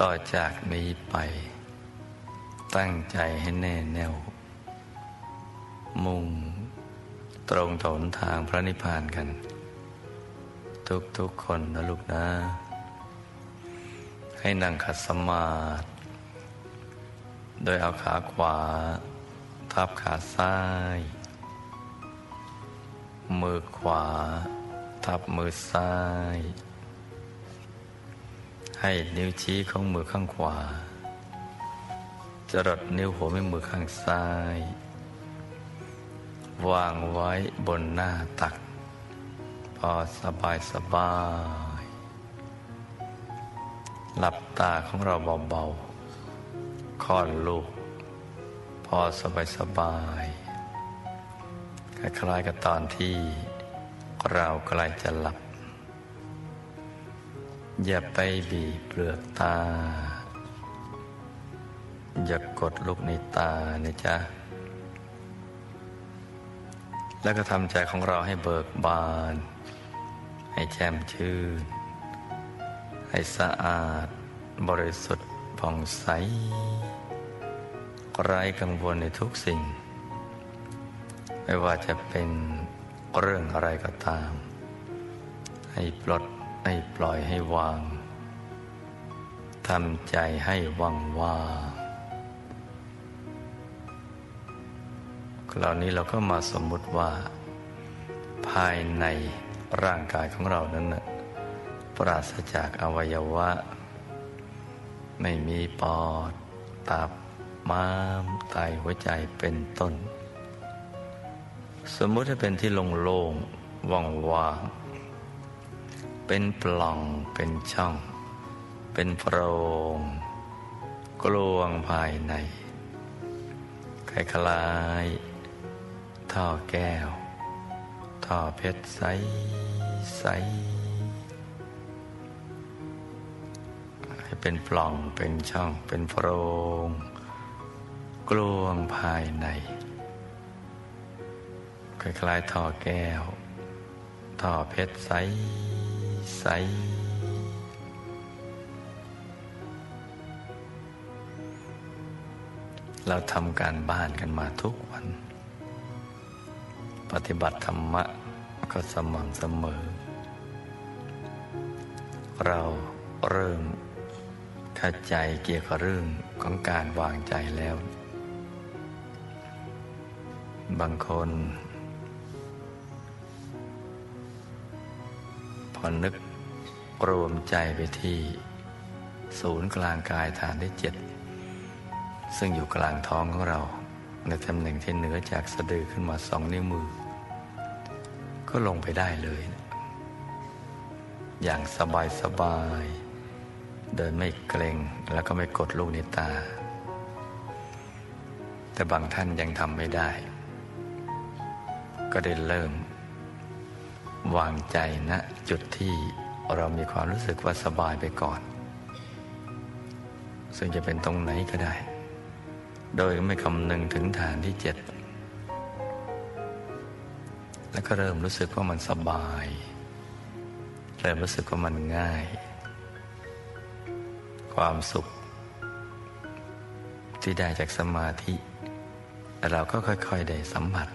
ต่อจากนี้ไป ตั้งใจให้แน่แน่ว มุ่ง ตรงถนทางพระนิพพานกัน ทุกๆคนนะลูกนะ ให้นั่งขัดสมาธิโดยเอาขาขวา ทับขาซ้าย มือขวา ทับมือซ้าย ให้นิ้วชี้ของมือข้างขวา จรดนิ้วหัวแม่มือข้างซ้าย วางไว้บนหน้าตัก พอสบายสบาย หลับตาของเราเบาๆคลอดลูก พอสบายสบายคล้ายๆกับตอนที่เรากล้จะหลับ อย่าไปบีบเปลือกตา อย่ากดลูกในตานะจ๊ะ แล้วก็ทำใจของเราให้เบิกบาน ให้แจ่มชื่น ให้สะอาด บริสุทธิ์ผ่องใส ไร้กังวลในทุกสิ่ง ไม่ว่าจะเป็นเรื่องอะไรก็ตาม ให้ปลด ให้ปล่อยให้วางทำใจให้ว่างว่างคราวนี้เราก็มาสมมุติว่า ภายในร่างกายของเรานั้นนะปราศจากอวัยวะ ไม่มีปอด ตับ ม้าม ไตหัวใจเป็นต้น สมมุติให้เป็นที่โล่งๆว่างๆ เป็นปล่องเป็นช่อง เป็นโพรงกลวงภายในคล้ายๆท่อแก้ว ท่อเพชรใสใสให้เป็นปล่องเป็นช่อง เป็นโพรง กลวงภายในคล้ายๆท่อแก้ว ท่อเพชรใส ใส เราทำการบ้านกันมาทุกวัน ปฏิบัติธรรมะก็สม่ำเสมอ เราเริ่มเข้าใจเกี่ยวกับเรื่องของการวางใจแล้ว บางคน อนึกรวมใจไปที่ ศูนย์กลางกายฐานที่เจ็ดซึ่งอยู่กลางท้องของเรา ในตำแหน่งที่เหนือจากสะดือขึ้นมาสองนิ้วมือ ก็ลงไปได้เลย อย่างสบายสบายโดยไม่เกรงแล้วก็ไม่กดลูกในตา แต่บางท่านยังทำไม่ได้ ก็ได้เริ่ม วางใจณนะจุดที่เรามีความรู้สึกว่าสบายไปก่อน ซึ่งจะเป็นตรงไหนก็ได้ โดยไม่คำนึงถึงฐานที่เจ็ดแล้วก็เริ่มรู้สึกว่ามันสบาย เริ่มรู้สึกว่ามันง่าย ความสุข ที่ได้จากสมาธิเราก็ค่อย ๆ ได้สัมผัส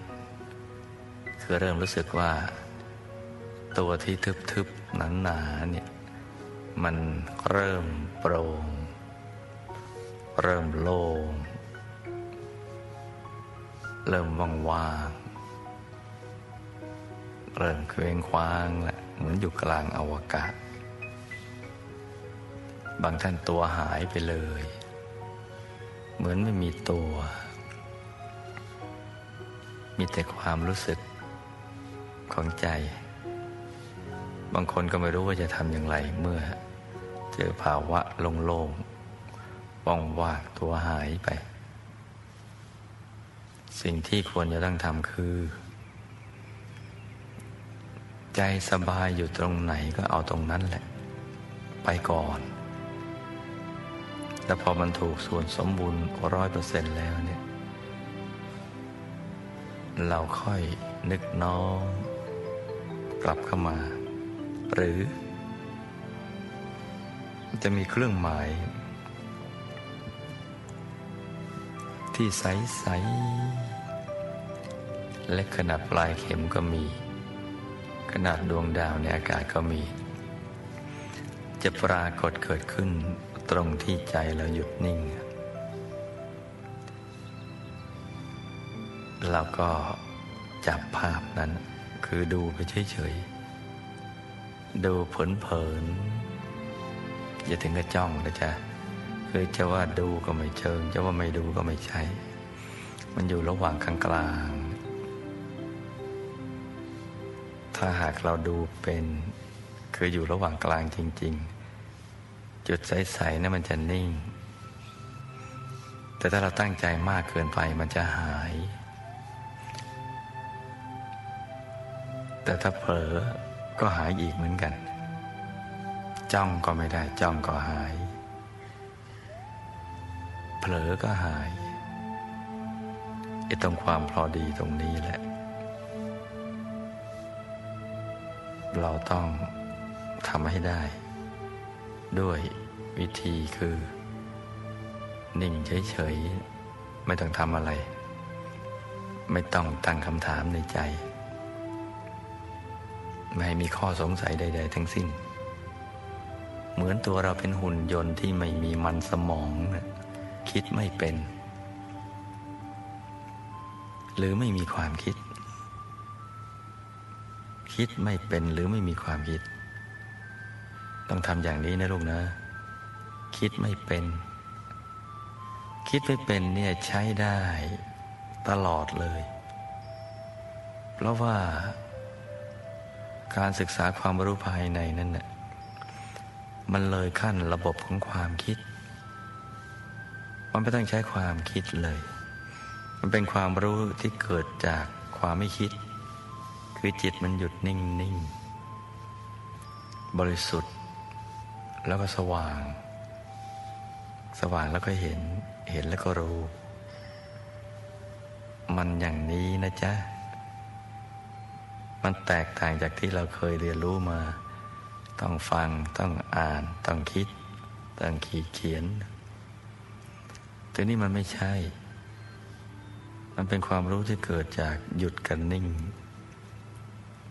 คือเริ่มรู้สึกว่า ตัวที่ทึบๆหนาๆเนี่ยมันเริ่มโปร่ง เริ่มโล่ง เริ่มว่างๆ เริ่มเคว้งคว้างแหละเหมือนอยู่กลางอวกาศ บางท่านตัวหายไปเลย เหมือนไม่มีตัว มีแต่ความรู้สึกของใจ บางคนก็ไม่รู้ว่าจะทำอย่างไรเมื่อ เจอภาวะโล่งๆว่องว่างตัวหายไป สิ่งที่ควรจะต้องทำคือ ใจสบายอยู่ตรงไหนก็เอาตรงนั้นแหละ ไปก่อน แล้วพอมันถูกส่วนสมบูรณ์ร้อยเปอร์เซ็นต์แล้วเนี่ย เราค่อยนึกน้อมกลับเข้ามา หรือ จะมีเครื่องหมาย ที่ใส ๆ และขนาดปลายเข็มก็มี ขนาดดวงดาวในอากาศก็มี จะปรากฏเกิดขึ้นตรงที่ใจเราหยุดนิ่ง เราก็จับภาพนั้นคือดูไปเฉยๆ ดูเผินๆอย่าถึงกับจ้องนะจ๊ะคือจะว่าดูก็ไม่เชิง จะว่าไม่ดูก็ไม่ใช่ มันอยู่ระหว่างกลางกลาง ถ้าหากเราดูเป็น คืออยู่ระหว่างกลางจริง ๆ จุดใสๆนะั้นมันจะนิ่ง แต่ถ้าเราตั้งใจมากเกินไปมันจะหาย แต่ถ้าเผลอ ก็หายอีกเหมือนกัน จ้องก็ไม่ได้ จ้องก็หาย เผลอก็หายไอ้ตรงความพอดีตรงนี้แหละ เราต้องทำให้ได้ ด้วยวิธีคือ นิ่งเฉยๆ ไม่ต้องทำอะไร ไม่ต้องตั้งคำถามในใจ ไม่ให้มีข้อสงสัยใด ๆ ทั้งสิ้น เหมือนตัวเราเป็นหุ่นยนต์ที่ไม่มีมันสมองนะคิดไม่เป็น หรือไม่มีความคิด คิดไม่เป็นหรือไม่มีความคิด ต้องทำอย่างนี้นะลูกนะ คิดไม่เป็น คิดไม่เป็นเนี่ยใช้ได้ตลอดเลย เพราะว่า การศึกษาความรู้ภายในนั้นน่ะมันเลยขั้นระบบของความคิด มันไม่ต้องใช้ความคิดเลย มันเป็นความรู้ที่เกิดจากความไม่คิด คือจิตมันหยุดนิ่งนิ่งบริสุทธิ์ แล้วก็สว่าง สว่างแล้วก็เห็น เห็นแล้วก็รู้ มันอย่างนี้นะจ๊ะ มันแตกต่างจากที่เราเคยเรียนรู้มา ต้องฟังต้องอ่าน ต้องคิด ต้องขีดเขียนแต่นี่มันไม่ใช่ มันเป็นความรู้ที่เกิดจากหยุดกันนิ่ง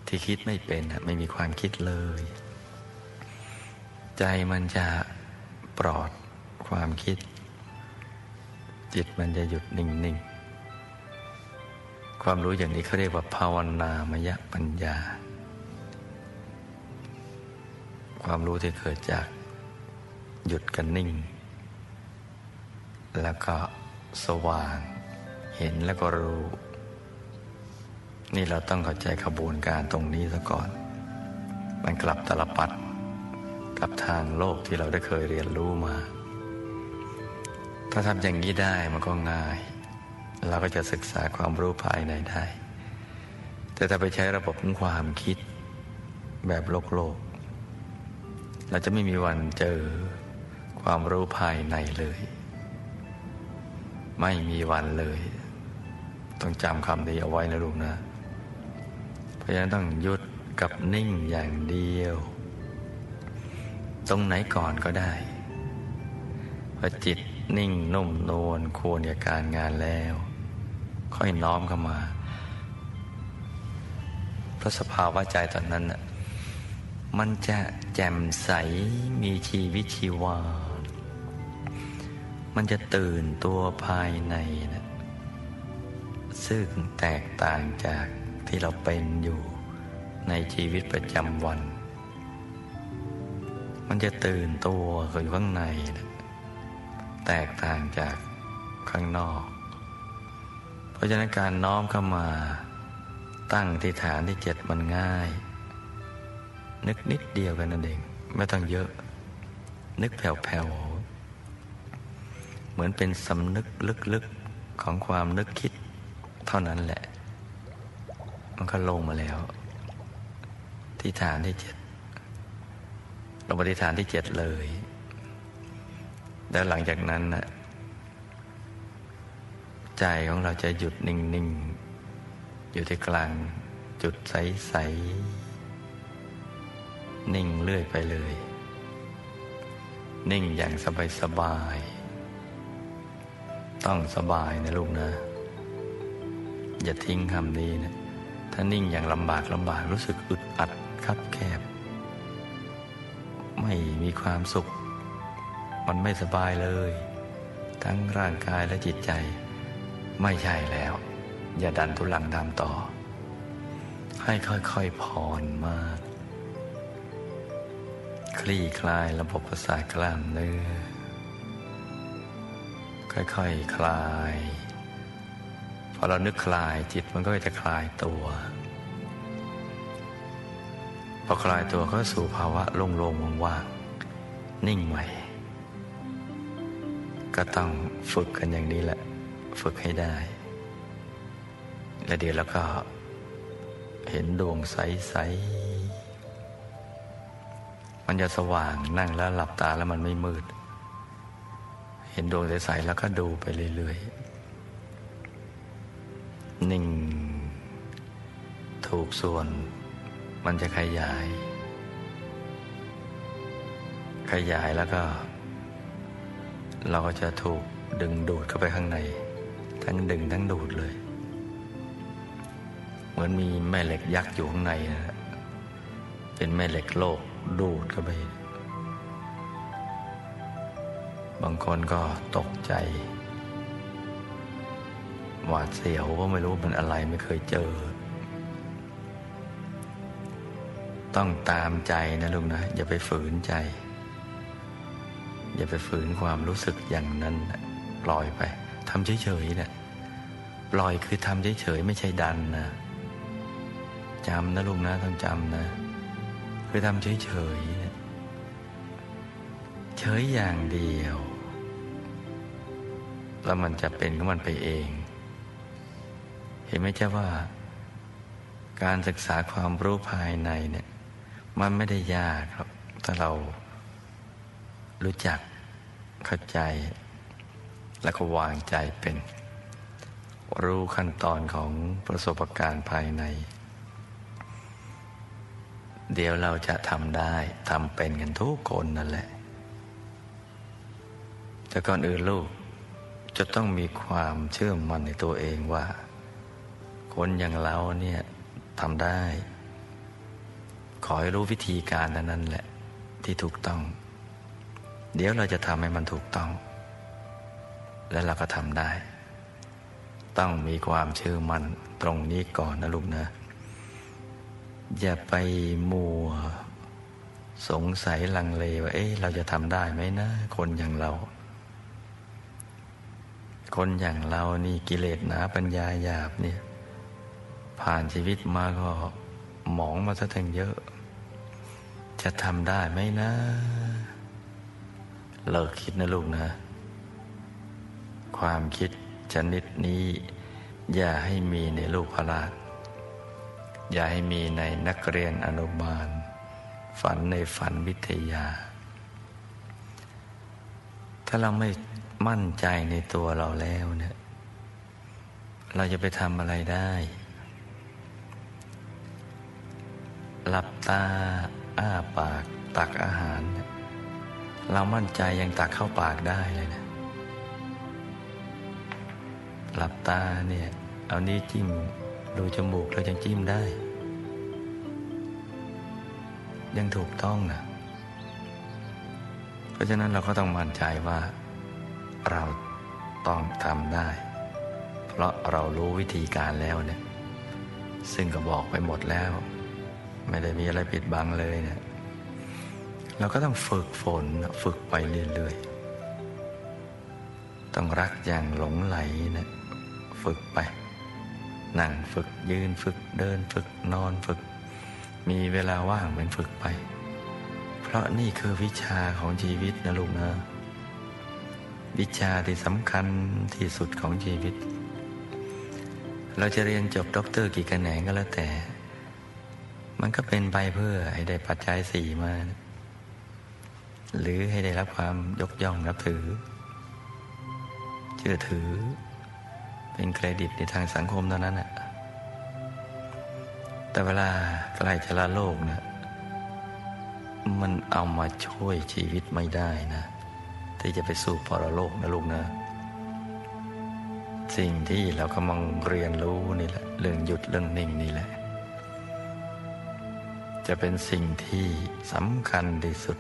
ที่คิดไม่เป็นไม่มีความคิดเลย ใจมันจะปลอดความคิด จิตมันจะหยุดนิ่ง ความรู้อย่างนี้เขาเรียกว่าภาวนามยปัญญา ความรู้ที่เกิดจากหยุดกันนิ่ง แล้วก็สว่าง เห็นแล้วก็รู้ นี่เราต้องเข้าใจขบวนการตรงนี้ซะก่อน มันกลับตลปัดกับทางโลกที่เราได้เคยเรียนรู้มา ถ้าทำอย่างนี้ได้มันก็ง่าย เราก็จะศึกษาความรู้ภายในได้ แต่ถ้าไปใช้ระบบของความคิดแบบโลกโลก เราจะไม่มีวันเจอความรู้ภายในเลย ไม่มีวันเลย ต้องจำคำนี้เอาไว้นะลูกนะ เพราะฉะนั้นต้องหยุดกับนิ่งอย่างเดียว ตรงไหนก่อนก็ได้พอจิตนิ่งนุ่มนวลควรกับการงานแล้ว ค่อยน้อมเข้ามา เพราะสภาวะใจตอนนั้นน่ะมันจะแจ่มใสมีชีวิตชีวา มันจะตื่นตัวภายในนะซึ่งแตกต่างจากที่เราเป็นอยู่ในชีวิตประจำวัน มันจะตื่นตัวอยู่ข้างในนะแตกต่างจากข้างนอก เพราะฉะนั้นการน้อมเข้ามา ตั้งที่ฐานที่เจ็ดมันง่าย นึกนิดเดียวกันนั่นเอง ไม่ต้องเยอะ นึกแผ่วๆ เหมือนเป็นสำนึกลึกๆ ของความนึกคิดเท่านั้นแหละ มันก็ลงมาแล้ว ที่ฐานที่เจ็ดลงมาที่ฐานที่เจ็ดเลย แล้วหลังจากนั้นนะ ใจของเราจะหยุดนิ่ง ๆ อยู่ที่กลางจุดใส ๆ นิ่งเรื่อยไปเลย นิ่งอย่างสบายๆต้องสบายนะลูกนะ อย่าทิ้งคำนี้นะ ถ้านิ่งอย่างลำบากลำบากรู้สึกอึดอัดคับแคบ ไม่มีความสุข มันไม่สบายเลย ทั้งร่างกายและจิตใจ ไม่ใช่แล้ว อย่าดันทุลังดามต่อ ให้ค่อยๆผ่อนมาก คลี่คลายระบบประสาทกล้ามเนื้อ ค่อยๆคคลาย พอเรานึกคลายจิตมันก็จะคลายตัวพอคลายตัวก็สู่ภาวะโล่งๆว่างๆนิ่งใหม่ ก็ต้องฝึกกันอย่างนี้แหละ ฝึกให้ได้ และเดี๋ยวแล้วก็เห็นดวงใส ๆ มันจะสว่างนั่งแล้วหลับตาแล้วมันไม่มืด เห็นดวงใส ๆ แล้วก็ดูไปเรื่อย ๆ นิ่ง ถูกส่วน มันจะขยาย ขยายแล้วก็ เราก็จะถูกดึงดูดเข้าไปข้างใน ทั้งดึงทั้งดูดเลย เหมือนมีแม่เหล็กยักษ์อยู่ข้างในนะเป็นแม่เหล็กโลกดูดเข้าไป บางคนก็ตกใจ หวาดเสียวว่าไม่รู้มันอะไรไม่เคยเจอ ต้องตามใจนะลุงนะ อย่าไปฝืนใจ อย่าไปฝืนความรู้สึกอย่างนั้นปล่อยไป ทำเฉยๆเนะี่ยปล่อยคือทำเฉยๆไม่ใช่ดันนะจำนะลุงนะต้องจำนะ คือทำเฉยๆเนี่ยเฉยอย่างเดียว แล้วมันจะเป็นของมันไปเอง เห็นไหมเจ้าว่า การศึกษาความรู้ภายในเนี่ย มันไม่ได้ยากครับ ถ้าเรารู้จักเข้าใจ แล้วก็วางใจเป็น รู้ขั้นตอนของประสบการณ์ภายใน เดี๋ยวเราจะทำได้ทำเป็นกันทุกคนนั่นแหละ แต่ก่อนอื่นลูกจะต้องมีความเชื่อมั่นในตัวเองว่า คนอย่างเราเนี่ยทำได้ ขอให้รู้วิธีการนั้นนั่นแหละ ที่ถูกต้อง เดี๋ยวเราจะทำให้มันถูกต้อง และเราก็ทำได้ ต้องมีความเชื่อมั่นตรงนี้ก่อนนะลูกนะ อย่าไปมัว สงสัยลังเลว่า เอ๊ะเราจะทำได้ไหมนะ คนอย่างเรา คนอย่างเรานี่กิเลสหนาปัญญาหยาบเนี่ย ผ่านชีวิตมาก็หมองมาซะทั้งเยอะ จะทำได้ไหมนะ เลิกคิดนะลูกนะ ความคิดชนิดนี้ อย่าให้มีในลูกพระราชอย่าให้มีในนักเรียนอนุบาล ฝันในฝันวิทยา ถ้าเราไม่มั่นใจในตัวเราแล้วเนี่ย เราจะไปทำอะไรได้ หลับตา อ้าปาก ตักอาหาร เรามั่นใจยังตักเข้าปากได้เลยนะ หลับตาเนี่ย เอานี้จิ้มดูจมูกเรายังจิ้มได้ ยังถูกต้องนะเพราะฉะนั้นเราก็ต้องมั่นใจว่า เราต้องทำได้ เพราะเรารู้วิธีการแล้วเนี่ย ซึ่งก็บอกไปหมดแล้ว ไม่ได้มีอะไรปิดบังเลยเนี่ย เราก็ต้องฝึกฝนฝึกไปเรื่อยๆ ต้องรักอย่างหลงไหลนะฝึกไป นั่งฝึกยืนฝึกเดินฝึกนอนฝึก มีเวลาว่างเป็นฝึกไป เพราะนี่คือวิชาของชีวิตนะลูกนะวิชาที่สำคัญที่สุดของชีวิต เราจะเรียนจบด็อกเตอร์กี่คะแนนก็แล้วแต่ มันก็เป็นไปเพื่อให้ได้ปัจจัยสี่มา หรือให้ได้รับความยกย่องนับถือ ชื่อถือ เป็นเครดิตในทางสังคมเท่านั้นแหะแต่เวลาใกล้จะละโลกเนะมันเอามาช่วยชีวิตไม่ได้นะ ที่จะไปสู่ปรโลกนะลูกนะ สิ่งที่เรากำลังเรียนรู้นี่แหละ เรื่องหยุดเรื่องนิ่งนี่แหละ จะเป็นสิ่งที่สำคัญที่สุด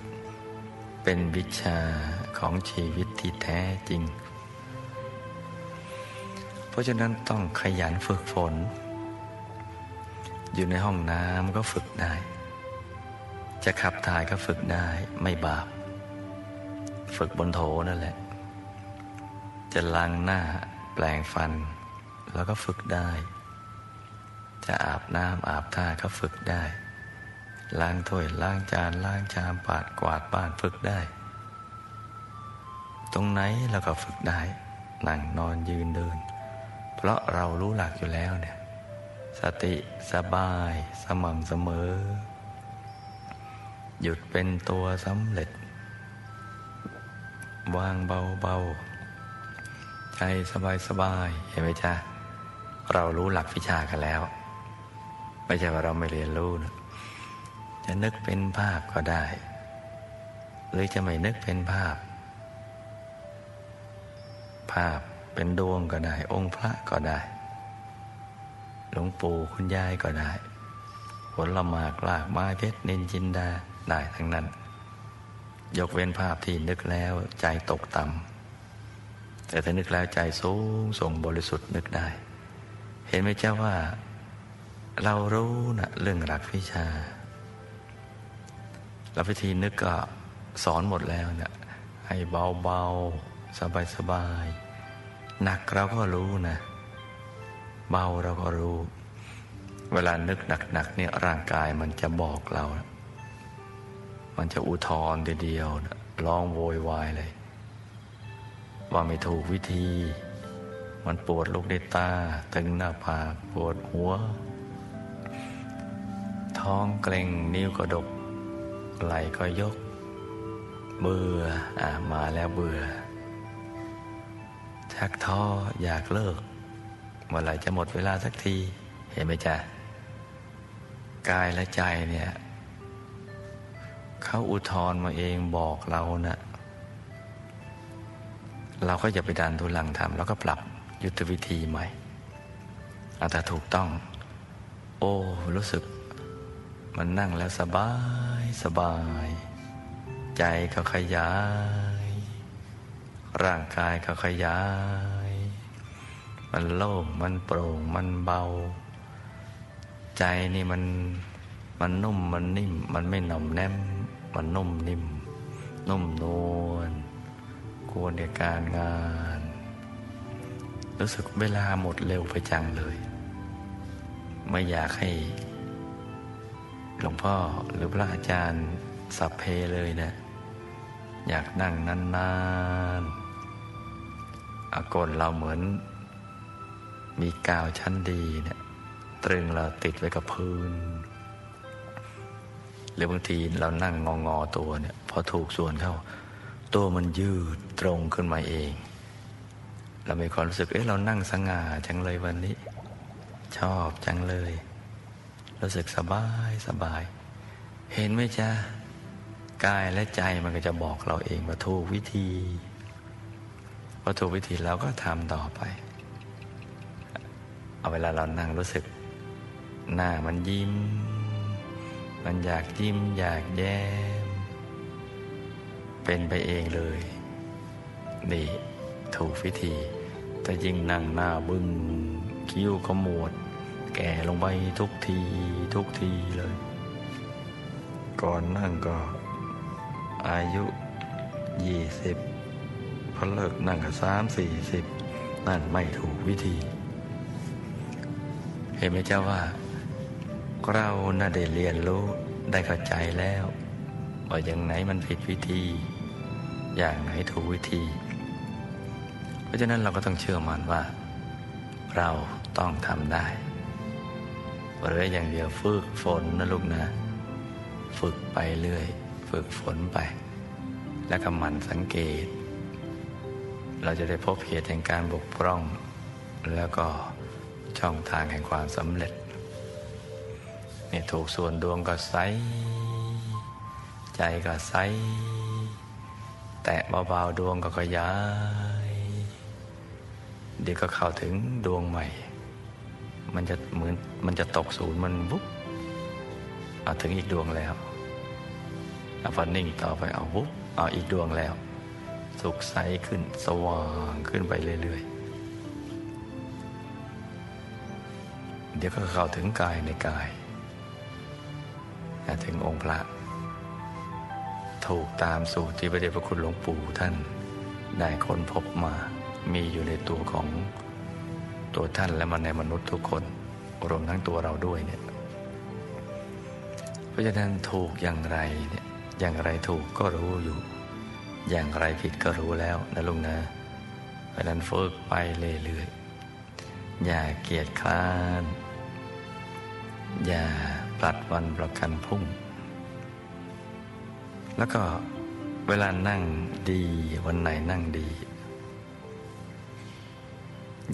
เป็นวิชาของชีวิตที่แท้จริง ราะฉะนั้นต้องขยันฝึกฝน อยู่ในห้องน้ำก็ฝึกได้ จะขับถ่ายก็ฝึกได้ไม่บาป ฝึกบนโถนั่นแหละ จะล้างหน้าแปลงฟัน แล้วก็ฝึกได้ จะอาบน้ำอาบท่าก็ฝึกได้ล้างถ้วยล้างจานล้างชามปาดกวาดบ้านฝึกได้ ตรงไหนเราก็ฝึกได้ นั่งนอนยืนเดิน เพราะเรารู้หลักอยู่แล้วเนี่ย สติสบายสม่ำเสมอ หยุดเป็นตัวสำเร็จ วางเบาๆ ใจสบายๆ เห็นไหมจ๊ะ เรารู้หลักวิชากันแล้ว ไม่ใช่ว่าเราไม่เรียนรู้นะจะนึกเป็นภาพก็ได้ หรือจะไม่นึกเป็นภาพ ภาพ เป็นดวงก็ได้ องค์พระก็ได้ หลวงปู่คุณยายก็ได้ผลหมากลากไม้เพชรนินจินดาได้ทั้งนั้น ยกเว้นภาพที่นึกแล้วใจตกต่ำแต่ถ้านึกแล้วใจสูงส่งบริสุทธิ์นึกได้ เห็นไหมเจ้าว่า เรารู้นะเรื่องหลักวิชา แล้ววิธีนึกก็สอนหมดแล้วเนะี่ยให้เบาๆ สบายๆ หนักเราก็รู้นะ เบาเราก็รู้ เวลานึกหนักๆเนี่ยร่างกายมันจะบอกเรา มันจะอุทธรทีเดียวนะร้องโวยวายเลย ว่าไม่ถูกวิธี มันปวดลูกในตา ตึงหน้าผากปวดหัว ท้องเกร็งนิ้วกระดกไหลก็ยก เบื่ออ่ามาแล้วเบื่อ ชักท้ออยากเลิกเมื่อไหร่จะหมดเวลาสักทีเห็นไหมจ๊ะกายและใจเนี่ยเขาอุทธรมาเองบอกเรานะ่ะเราก็อย่าไปดันทุลังทำแล้วก็ปรับยุทธวิธีใหม่อาถ้าถูกต้อง โอ้ รู้สึก มันนั่งแล้วสบาย สบาย ใจก็ขยาย ร่างกายก็ขยาย มันโล่ง มันโปร่ง มันเบา ใจนี่มันมันนุ่ม มันนิ่ม มันไม่หน่อมแนม มันนุ่มนิ่ม นุ่มนวลควรในการงาน รู้สึกเวลาหมดเร็วไปจังเลย ไม่อยากให้หลวงพ่อหรือพระอาจารย์สับเพเลยนะอยากนั่งนานๆ อากลเราเหมือน มีกาวชั้นดีเนะี่ยตรึงเราติดไว้กับพื้น หรือบางทีเรานั่งงองอตัวเนี่ยพอถูกส่วนเข้า ตัวมันยืดตรงขึ้นมาเอง เรามีความรู้สึก เอ๊ะเรานั่งสง่าจังเลยวันนี้ ชอบจังเลย รู้สึกสบายสบาย เห็นไหมจ๊ะกายและใจมันก็จะบอกเราเองว่าถูกวิธี พอถูกวิธีเราก็ทำต่อไป เอาเวลาเรานั่งรู้สึก หน้ามันยิ้ม มันอยากยิ้ม อยากแย้ม เป็นไปเองเลย นี่ถูกวิธี แต่ยิ่งนั่งหน้าบึ้งคิ้วขมวด แก่ลงไปทุกทีทุกทีเลย ก่อนนั่งก็อายุยี่สิบ พอเลิกนั่งก็สามสี่สิบนั่นไม่ถูกวิธี เห็นไหมเจ้าว่า เราน่าได้เรียนรู้ได้เข้าใจแล้วว่าอย่างไหนมันผิดวิธี อย่างไหนถูกวิธี เพราะฉะนั้นเราก็ต้องเชื่อมั่นว่า เราต้องทำได้หรืออย่างเดียวฝึกฝนนะลูกนะ ฝึกไปเรื่อย ฝึกฝนไป แล้วก็หมั่นสังเกต เราจะได้พบเหตุแห่งการบกพร่อง แล้วก็ช่องทางแห่งความสำเร็จเนี่ยถูกส่วนดวงก็ใสใจก็ใสแตะเบาๆดวงก็ขยาย เดี๋ยวก็เข้าถึงดวงใหม่ มันจะเหมือนมันจะตกศูนย์มันวุ๊บเอาถึงอีกดวงแล้วเอาพอนิ่งต่อไปเอาวุ๊บเอาอีกดวงแล้ว สุขใสขึ้นสว่างขึ้นไปเรื่อยๆ เดี๋ยวก็เข้าถึงกายในกายถึงองค์พระ ถูกตามสูตรที่พระเดชพระคุณหลวงปู่ท่านได้ค้นพบมามีอยู่ในตัวของตัวท่านและมันในมนุษย์ทุกคน รวมทั้งตัวเราด้วยเนี่ยเพราะฉะนั้นถูกอย่างไรเนี่ยอย่างไรถูกก็รู้อยู่ อย่างไรผิดก็รู้แล้วนะลุงนะ เพราะนั้นฝึกไปเรื่อยๆ อย่าเกียจคร้าน อย่าปลัดวันประกันพรุ่ง แล้วก็เวลานั่งดีวันไหนนั่งดี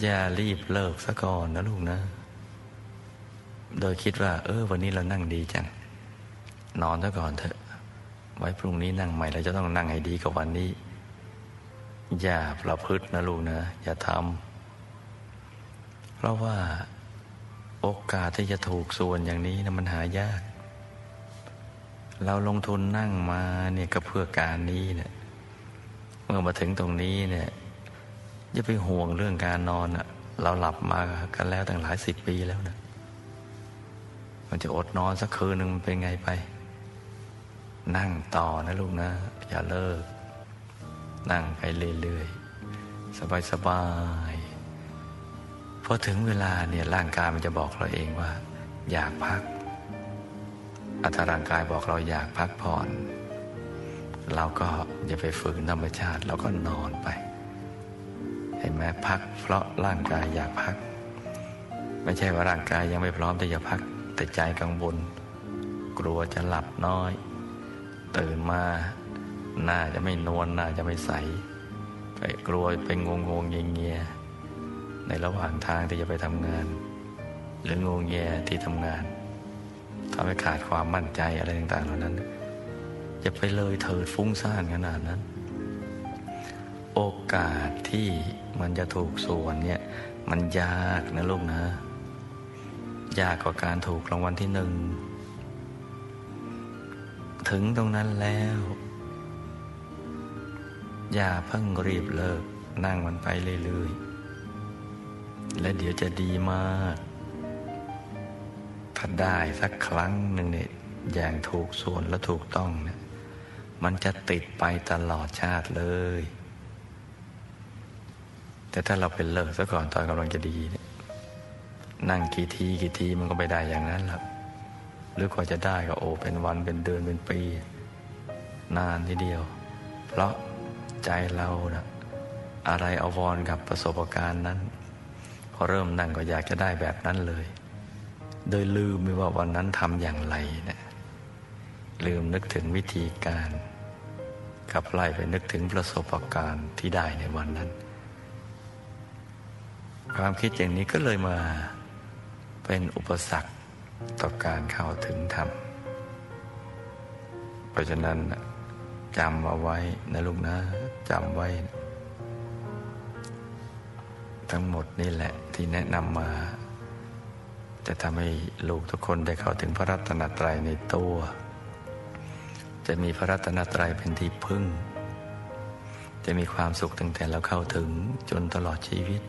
อย่ารีบเลิกซะก่อนนะลูกนะ โดยคิดว่า เออ วันนี้เรานั่งดีจัง นอนซะก่อนเถอะ ไว้พรุ่งนี้นั่งใหม่เราจะต้องนั่งให้ดีกว่าวันนี้ อย่าประพฤตินะลูกนะ อย่าทำเพราะว่าโอกาสที่จะถูกส่วนอย่างนี้นะมันหายาก เราลงทุนนั่งมาเนี่ยก็เพื่อการนี้เนี่ยเมื่อมาถึงตรงนี้เนี่ยอย่าไปห่วงเรื่องการนอนอะเราหลับมากันแล้วตั้งหลายสิบปีแล้วนะมันจะอดนอนสักคืนหนึ่งเป็นไงไป นั่งต่อนะลูกนะ อย่าเลิก นั่งไปเรื่อยๆ สบายๆพอถึงเวลาเนี่ยร่างกายมันจะบอกเราเองว่า อยากพักอัตร่างกายบอกเราอยากพักผ่อน เราก็อย่าไปฝืนธรรมชาติเราก็นอนไปเห็นไหมพัก เพราะร่างกายอยากพัก ไม่ใช่ว่าร่างกายยังไม่พร้อมที่จะพัก แต่ใจกังวลกลัวจะหลับน้อย ตื่นมาหน้าจะไม่นวลหน้าจะไม่ใส ไปกลัวไปงงงเงียเงียในระหว่างทางที่จะไปทำงาน หรืองงแงที่ทำงานทำให้ขาดความมั่นใจอะไรต่างๆเหล่านั้นจะไปเลยเถิดฟุ้งซ่านขนาดนั้น โอกาสที่มันจะถูกส่วนเนี่ย มันยากนะลูกนะ ยากกว่าการถูกรางวัลที่หนึ่ง ถึงตรงนั้นแล้ว อย่าเพิ่งรีบเลิกนั่งมันไปเรื่อยๆ และเดี๋ยวจะดีมาก ถ้าได้สักครั้งหนึ่งเนี่ยอย่างถูกส่วนและถูกต้องเนี่ยมันจะติดไปตลอดชาติเลย แต่ถ้าเราเป็นเลิกซะก่อนตอนกำลังจะดีเนี่ยนั่งกี่ทีกี่ทีมันก็ไม่ได้อย่างนั้นหรอก หรือกว่าจะได้ก็โอ้เป็นวันเป็นเดือนเป็นปี นานทีเดียว เพราะใจเรานะอะไรอววรกับประสบการณ์นั้น พอเริ่มนั่งก็อยากจะได้แบบนั้นเลย โดยลืมไปว่าวันนั้นทำอย่างไรนะลืมนึกถึงวิธีการขับไล่ไปนึกถึงประสบการณ์ที่ได้ในวันนั้น ความคิดอย่างนี้ก็เลยมาเป็นอุปสรรค ต่อการเข้าถึงธรรม เพราะฉะนั้นจำเอาไว้นะลูกนะจำไว้ ทั้งหมดนี่แหละที่แนะนำมา จะทำให้ลูกทุกคนได้เข้าถึงพระรัตนตรัยในตัว จะมีพระรัตนตรัยเป็นที่พึ่ง จะมีความสุขตั้งแต่เราเข้าถึงจนตลอดชีวิต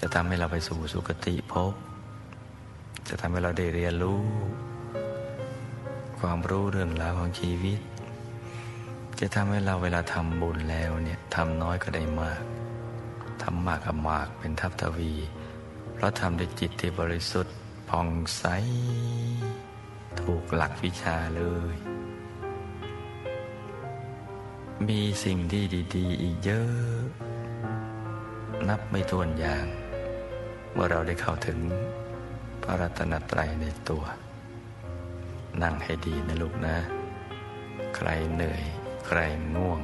จะทำให้เราไปสู่สุคติภพ จะทำให้เราได้เรียนรู้ ความรู้เรื่องราวของชีวิต จะทำให้เราเวลาทำบุญแล้วเนี่ยทำน้อยก็ได้มากทำมากกับมากเป็นทัพทวี เพราะทำด้วยจิตที่บริสุทธิ์ผ่องใส ถูกหลักวิชาเลย มีสิ่งที่ดี ๆ อีกเยอะ นับไม่ถ้วนอย่าง เมื่อเราได้เข้าถึง ระรัตนตรัยในตัว นั่งให้ดีนะลูกนะ ใครเหนื่อย ใครง่วง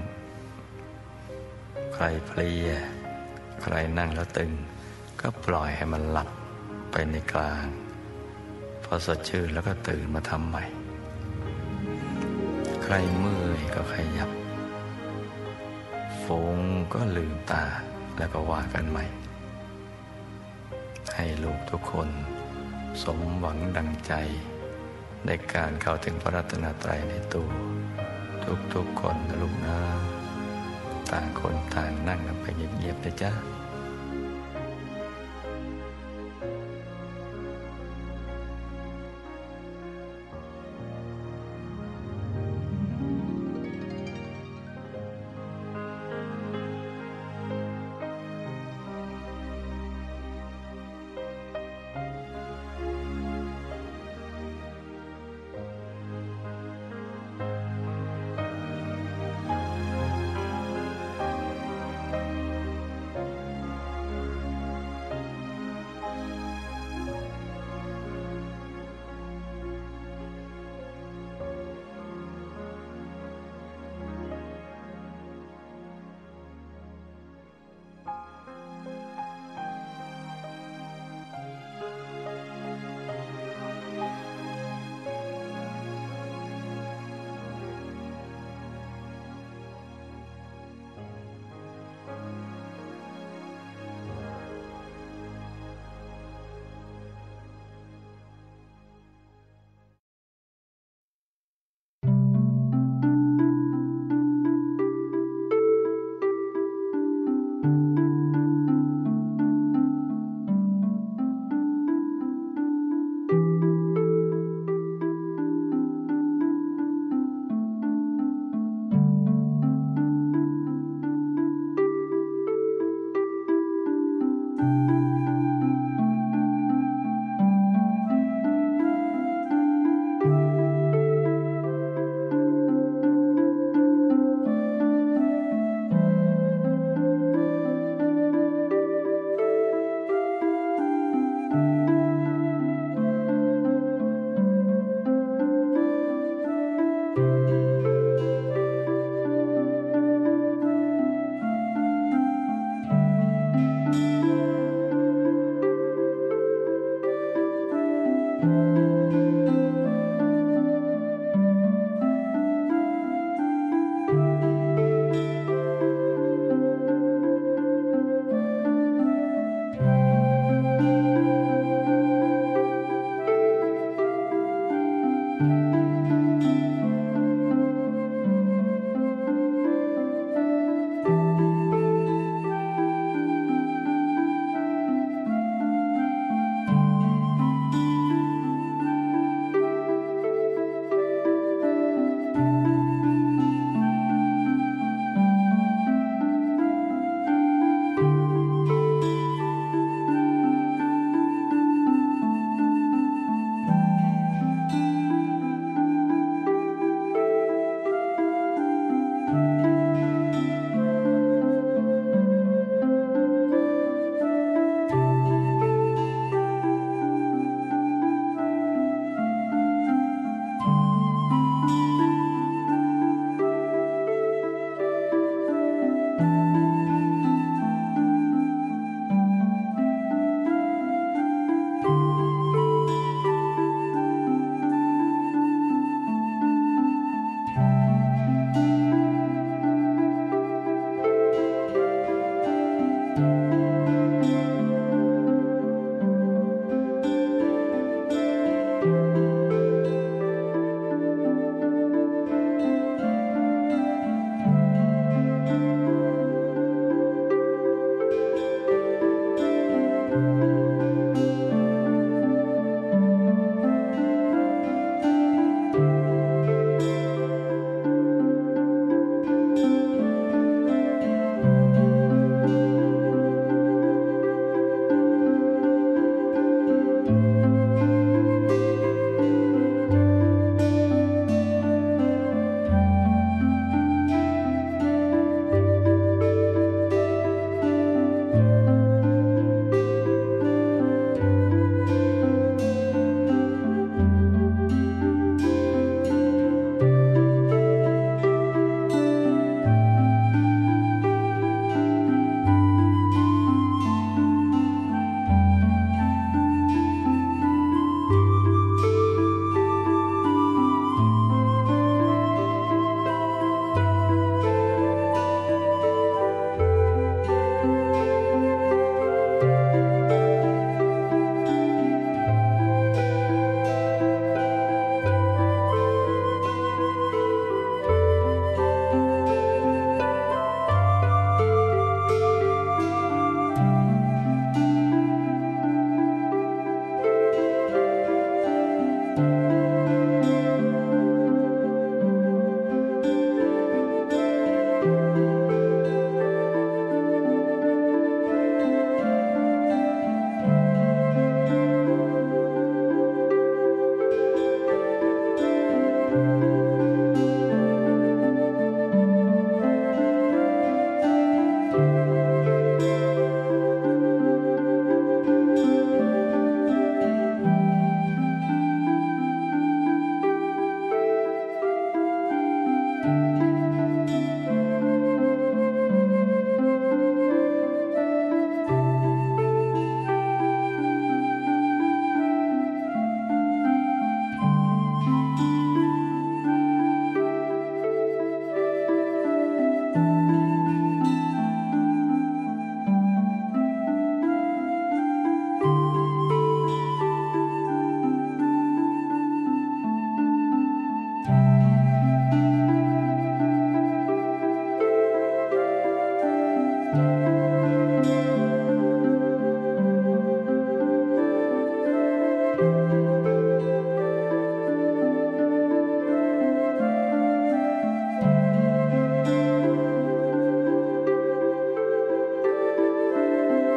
ใครเพลีย ใครนั่งแล้วตึง ก็ปล่อยให้มันหลับไปในกลาง พอสดชื่นแล้วก็ตื่นมาทำใหม่ ใครเมื่อยก็ขยับฟงก็ลืมตาแล้วก็ว่ากันใหม่ ให้ลูกทุกคน สมหวังดังใจ ในการเข้าถึงพระรัตนตรัยในตัว ทุกๆคนนะลูกนะ ต่างคนต่างนั่งกันไปเงียบๆนะจ๊ะ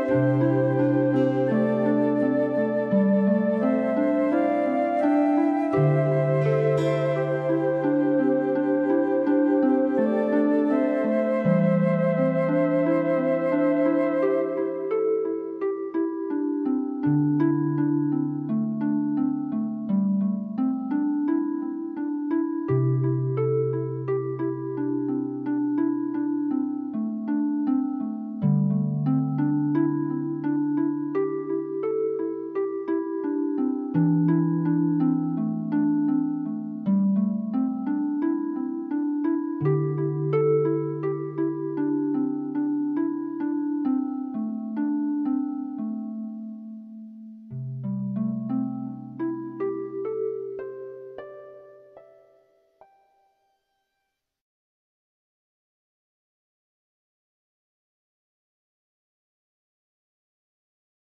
Música